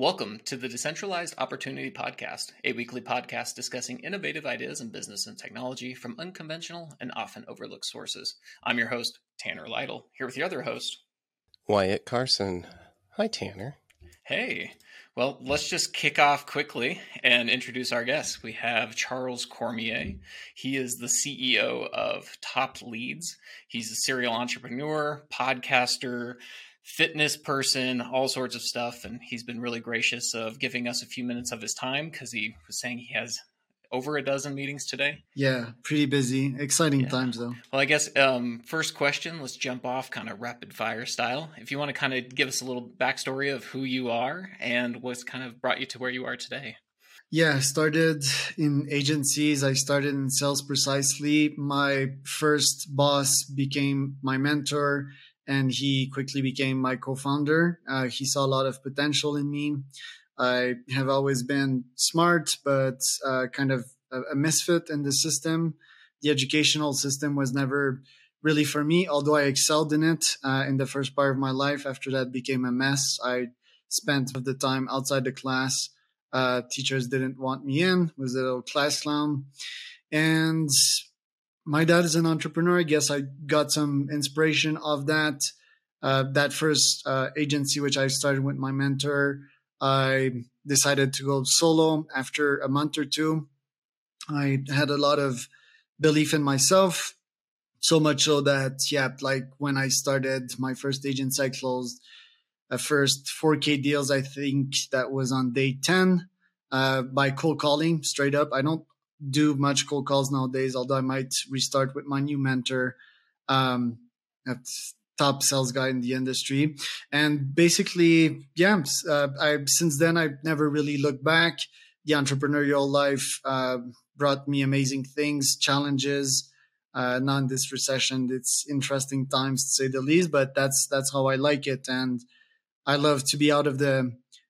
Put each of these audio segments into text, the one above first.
Welcome to the Decentralized Opportunity Podcast, a weekly podcast discussing innovative ideas in business and technology from unconventional and often overlooked sources. I'm your host, Tanner Lytle, here with your other host, Wyatt Carson. Hi, Tanner. Hey. Well, let's just kick off quickly and introduce our guests. We have Charles Cormier. He is the CEO of Top Leads. He's a serial entrepreneur, podcaster, fitness person, all sorts of stuff. And he's been really gracious of giving us a few minutes of his time because he was saying he has over a dozen meetings today. Yeah, pretty busy. Exciting yeah. times though. Well, I guess um, first question, let's jump off kind of rapid fire style. If you want to kind of give us a little backstory of who you are and what's kind of brought you to where you are today. Yeah, I started in agencies. I started in sales precisely. My first boss became my mentor and he quickly became my co-founder. Uh, he saw a lot of potential in me. I have always been smart, but uh, kind of a, a, misfit in the system. The educational system was never really for me, although I excelled in it uh, in the first part of my life. After that, became a mess. I spent the time outside the class. Uh, teachers didn't want me in. Was a little class clown, and my dad is an entrepreneur. I guess I got some inspiration of that. Uh, that first uh, agency, which I started with my mentor, I decided to go solo after a month or two. I had a lot of belief in myself, so much so that, yeah, like when I started my first agency, I closed a first 4K deals. I think that was on day 10 uh, by cold calling straight up. I don't do much cold calls nowadays, although I might restart with my new mentor. Um, top sales guy in the industry. And basically, yeah, uh, I since then I've never really looked back. The entrepreneurial life uh, brought me amazing things, challenges. Uh, not in this recession. It's interesting times to say the least, but that's that's how I like it, and I love to be out of the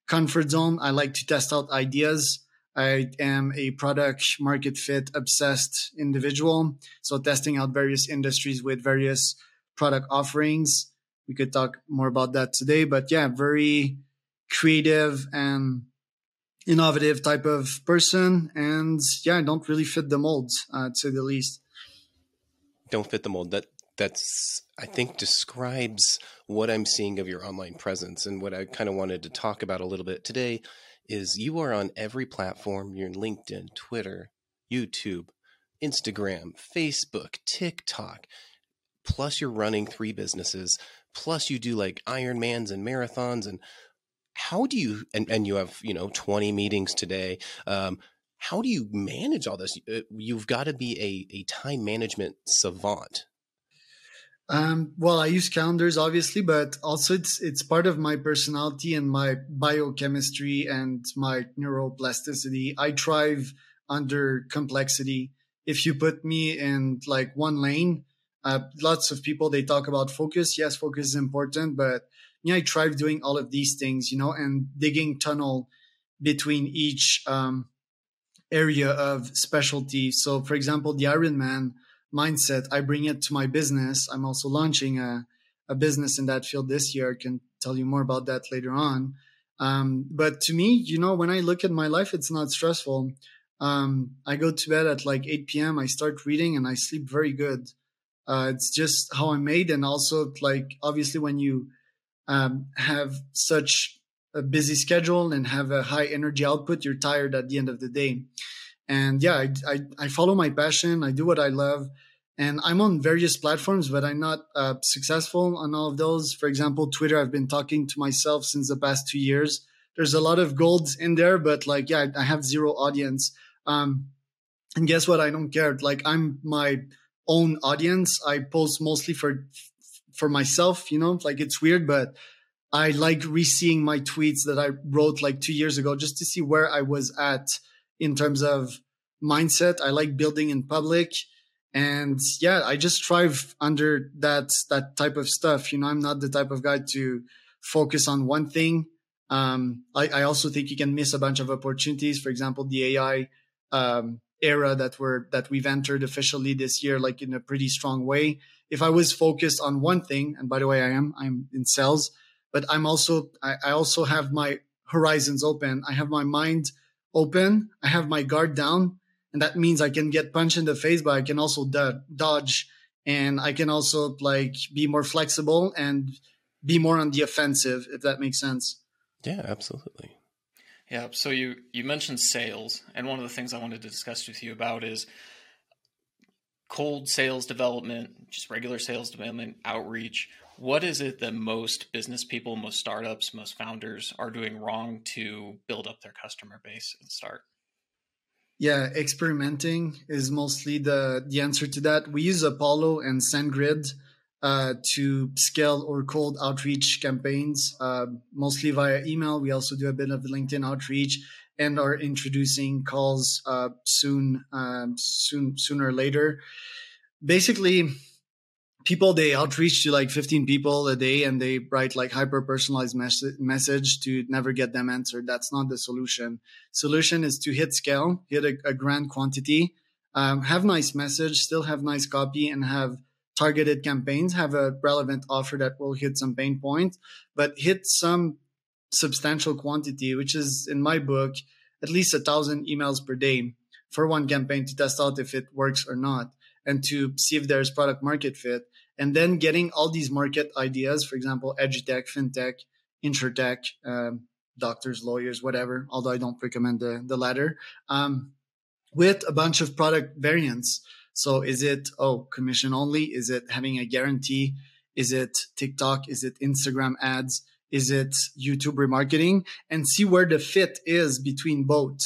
comfort zone. I like to test out ideas. I am a product market fit obsessed individual. So testing out various industries with various product offerings. We could talk more about that today, but yeah, very creative and innovative type of person. And yeah, I don't really fit the mold, uh, to the least. Don't fit the mold. That that's I think describes what I'm seeing of your online presence and what I kind of wanted to talk about a little bit today is you are on every platform. You're in LinkedIn, Twitter, YouTube, Instagram, Facebook, TikTok plus you're running three businesses, plus you do like Ironmans and marathons and how do you and, and you have you know 20 meetings today um, how do you manage all this uh, you've got to be a, a time management savant um, well i use calendars obviously but also it's it's part of my personality and my biochemistry and my neuroplasticity i thrive under complexity if you put me in like one lane uh, lots of people they talk about focus. Yes, focus is important, but yeah, I thrive doing all of these things, you know, and digging tunnel between each um, area of specialty. So, for example, the Ironman mindset, I bring it to my business. I'm also launching a, a business in that field this year. I can tell you more about that later on. Um, but to me, you know, when I look at my life, it's not stressful. Um, I go to bed at like 8 p.m. I start reading and I sleep very good. Uh, it's just how I'm made, and also like obviously when you um, have such a busy schedule and have a high energy output, you're tired at the end of the day. And yeah, I, I, I follow my passion. I do what I love, and I'm on various platforms, but I'm not uh, successful on all of those. For example, Twitter. I've been talking to myself since the past two years. There's a lot of gold in there, but like yeah, I have zero audience. Um, and guess what? I don't care. Like I'm my own audience. I post mostly for for myself, you know, like it's weird, but I like re-seeing my tweets that I wrote like two years ago just to see where I was at in terms of mindset. I like building in public. And yeah, I just thrive under that that type of stuff. You know, I'm not the type of guy to focus on one thing. Um, I, I also think you can miss a bunch of opportunities. For example, the AI um, era that we're that we've entered officially this year, like in a pretty strong way. If I was focused on one thing, and by the way, I am, I'm in sales, but I'm also I, I also have my horizons open. I have my mind open. I have my guard down. And that means I can get punched in the face, but I can also do- dodge and I can also like be more flexible and be more on the offensive, if that makes sense. Yeah, absolutely. Yeah. So you you mentioned sales, and one of the things I wanted to discuss with you about is cold sales development, just regular sales development, outreach. What is it that most business people, most startups, most founders are doing wrong to build up their customer base and start? Yeah, experimenting is mostly the the answer to that. We use Apollo and SendGrid uh, to scale or cold outreach campaigns, uh, mostly via email. We also do a bit of LinkedIn outreach and are introducing calls uh, soon, um, soon, sooner or later. Basically, people they outreach to like 15 people a day and they write like hyper personalized mes- message to never get them answered. That's not the solution. Solution is to hit scale hit a, a grand quantity um, have nice message still have nice copy and have targeted campaigns have a relevant offer that will hit some pain point but hit some substantial quantity which is in my book at least a thousand emails per day for one campaign to test out if it works or not and to see if there's product market fit. And then getting all these market ideas for example edutech fintech insurtech um, doctors lawyers whatever although i don't recommend the, the latter um, with a bunch of product variants. So is it oh commission only? Is it having a guarantee? Is it tiktok? Is it instagram ads? Is it youtube remarketing? And see where the fit is between both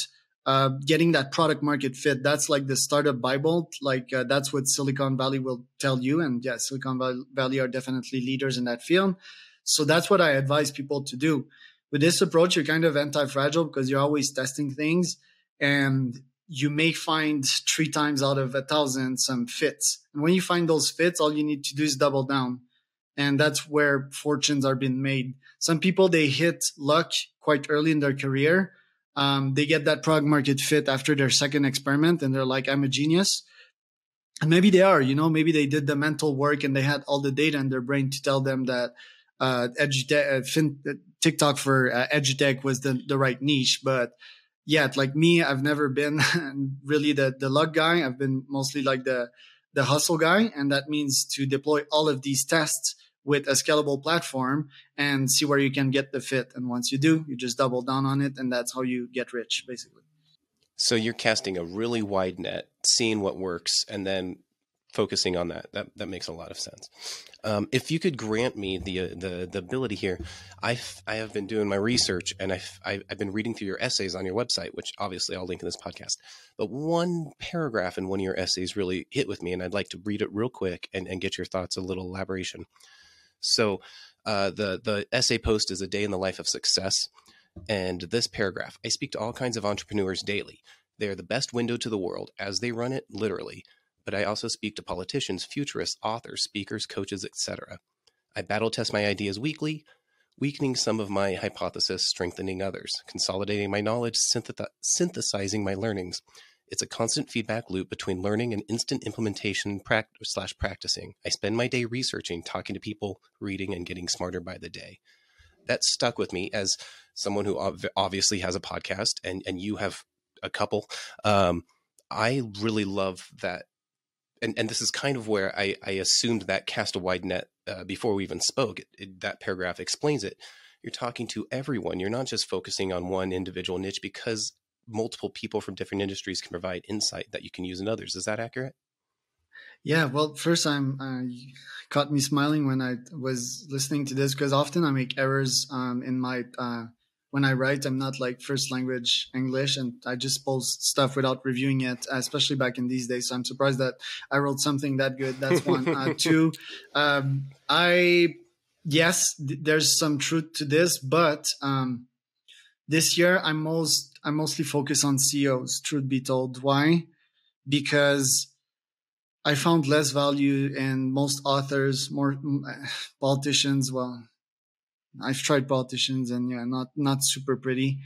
uh, getting that product market fit. That's like the startup Bible. Like uh, that's what Silicon Valley will tell you. And yeah, Silicon Valley are definitely leaders in that field. So that's what I advise people to do. With this approach, you're kind of anti-fragile because you're always testing things and you may find three times out of a thousand some fits. And when you find those fits, all you need to do is double down. And that's where fortunes are being made. Some people, they hit luck quite early in their career um, they get that product market fit after their second experiment and they're like, I'm a genius. And maybe they are, you know, maybe they did the mental work and they had all the data in their brain to tell them that uh, edutech, uh, fin- uh, TikTok for uh, edutech was the, the right niche. But yet, like me, I've never been really the, the luck guy. I've been mostly like the, the hustle guy. And that means to deploy all of these tests with a scalable platform and see where you can get the fit. And once you do, you just double down on it, and that's how you get rich, basically. So you're casting a really wide net, seeing what works, and then focusing on that. That that makes a lot of sense. Um, if you could grant me the uh, the the ability here, I I have been doing my research and I've I've been reading through your essays on your website, which obviously I'll link in this podcast. But one paragraph in one of your essays really hit with me, and I'd like to read it real quick and, and get your thoughts, a little elaboration. So uh, the the essay post is a day in the life of success, and this paragraph. I speak to all kinds of entrepreneurs daily. They are the best window to the world as they run it, literally. But I also speak to politicians, futurists, authors, speakers, coaches, etc. I battle test my ideas weekly, weakening some of my hypothesis, strengthening others, consolidating my knowledge, synthesizing my learnings, it's a constant feedback loop between learning and instant implementation slash practicing. I spend my day researching, talking to people, reading, and getting smarter by the day. That stuck with me as someone who obviously has a podcast, and and you have a couple. Um, I really love that, and and this is kind of where I I assumed that cast a wide net uh, before we even spoke. It, it, that paragraph explains it. You're talking to everyone. You're not just focusing on one individual niche because multiple people from different industries can provide insight that you can use in others. Is that accurate? Yeah, well, first I'm uh, caught me smiling when I was listening to this because often I make errors um, in my uh, when I write. I'm not like first language English, and I just post stuff without reviewing it, especially back in these days. So I'm surprised that I wrote something that good. That's one. uh, two, um, I yes, th- there's some truth to this, but um, this year I'm most I mostly focus on CEOs, truth be told. Why? Because I found less value in most authors, more politicians. Well, I've tried politicians and yeah, not, not super pretty.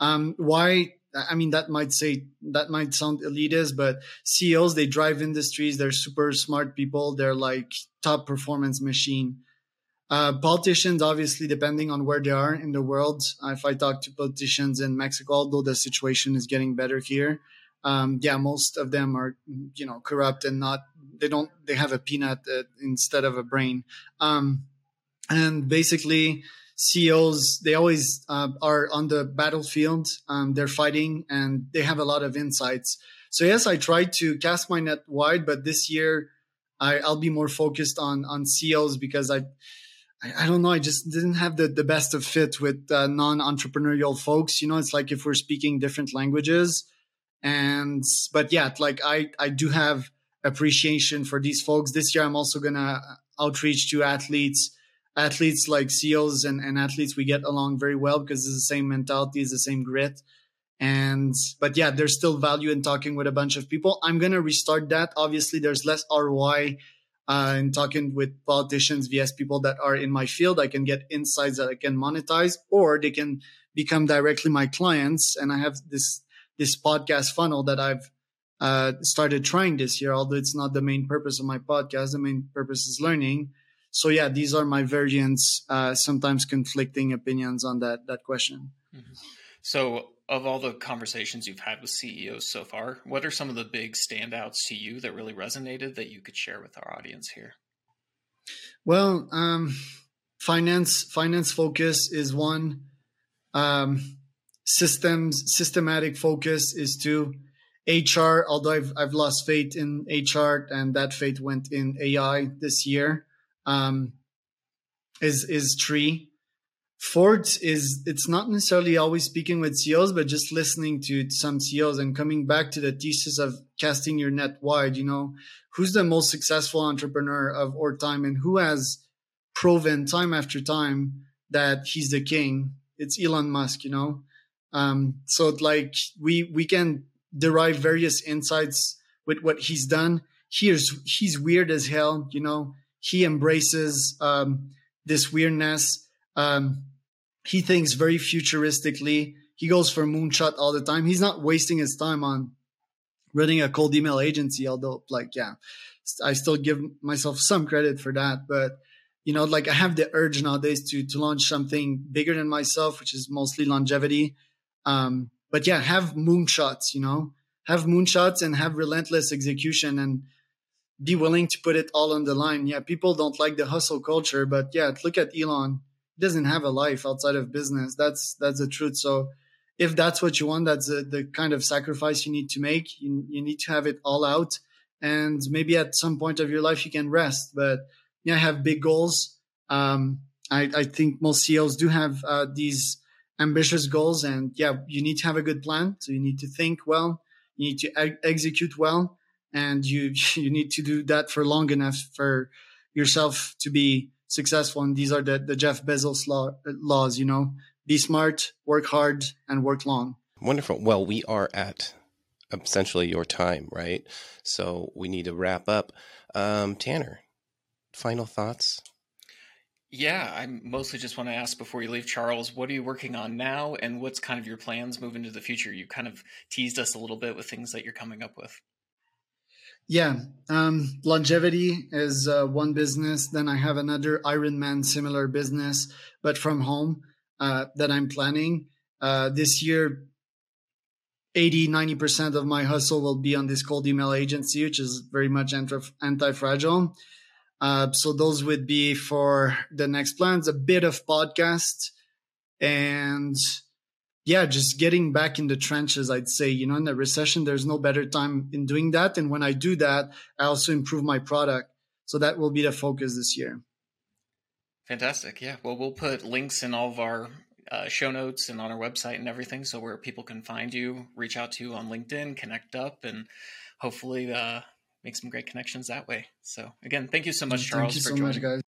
Um, why? I mean, that might say, that might sound elitist, but CEOs, they drive industries. They're super smart people. They're like top performance machine. Uh, politicians, obviously, depending on where they are in the world. If I talk to politicians in Mexico, although the situation is getting better here, um, yeah, most of them are, you know, corrupt and not. They don't. They have a peanut uh, instead of a brain. Um, and basically, CEOs they always uh, are on the battlefield. Um, they're fighting and they have a lot of insights. So yes, I try to cast my net wide, but this year I, will be more focused on on CEOs because I, I, I don't know I just didn't have the the best of fit with uh, non entrepreneurial folks. You know, it's like if we're speaking different languages, and but yeah, like I I do have appreciation for these folks. This year, I'm also gonna outreach to athletes athletes like SEALs and, and athletes we get along very well because it's the same mentality, it's the same grit. And but yeah, there's still value in talking with a bunch of people. I'm gonna restart that. Obviously, there's less ROI uh, in talking with politicians vs people that are in my field. I can get insights that I can monetize, or they can become directly my clients. And I have this this podcast funnel that I've uh, started trying this year. Although it's not the main purpose of my podcast, the main purpose is learning so yeah, these are my variants, uh, sometimes conflicting opinions on that that question. Mm-hmm. So, of all the conversations you've had with CEOs so far, what are some of the big standouts to you that really resonated that you could share with our audience here? Well, um, finance finance focus is one. Um, systems systematic focus is two. HR, although I've I've lost faith in HR, and that faith went in AI this year um, is is tree. Fourth is it's not necessarily always speaking with CEOs, but just listening to some CEOs and coming back to the thesis of casting your net wide. You know, who's the most successful entrepreneur of our time, and who has proven time after time that he's the king? It's Elon Musk. You know, um, so like we we can derive various insights with what he's done. Here's he's weird as hell. You know, he embraces um, this weirdness. Um, he thinks very futuristically. He goes for moonshot all the time. He's not wasting his time on running a cold email agency, although, like, yeah, I still give myself some credit for that. But you know, like I have the urge nowadays to to launch something bigger than myself, which is mostly longevity. Um, but yeah, have moonshots. You know, have moonshots and have relentless execution and be willing to put it all on the line. Yeah, people don't like the hustle culture, but yeah, look at Elon. Doesn't have a life outside of business. That's that's the truth. So if that's what you want, that's the, the kind of sacrifice you need to make. You, you need to have it all out. And maybe at some point of your life you can rest. But yeah, have big goals. Um, I, I think most CEOs do have uh, these ambitious goals, and yeah, you need to have a good plan. So you need to think well, you need to e- execute well, and you you need to do that for long enough for yourself to be successful. And these are the, the jeff bezos law, laws you know. Be smart work hard and work long. Wonderful. Well we are at essentially your time right? So we need to wrap up. Um, tanner final thoughts? Yeah, I mostly just want to ask before you leave, Charles, what are you working on now and what's kind of your plans moving into the future? You kind of teased us a little bit with things that you're coming up with. Yeah, um, longevity is uh, one business. Then I have another Ironman similar business, but from home uh, that I'm planning. Uh, this year, 80, 90% of my hustle will be on this cold email agency, which is very much anti fragile. Uh, so those would be for the next plans, a bit of podcast and yeah, just getting back in the trenches, I'd say, you know, in the recession, there's no better time in doing that. And when I do that, I also improve my product. So that will be the focus this year. Fantastic. Yeah. Well, we'll put links in all of our uh, show notes and on our website and everything. So where people can find you, reach out to you on LinkedIn, connect up, and hopefully uh, make some great connections that way. So again, thank you so much, Charles. Thank you so much, guys.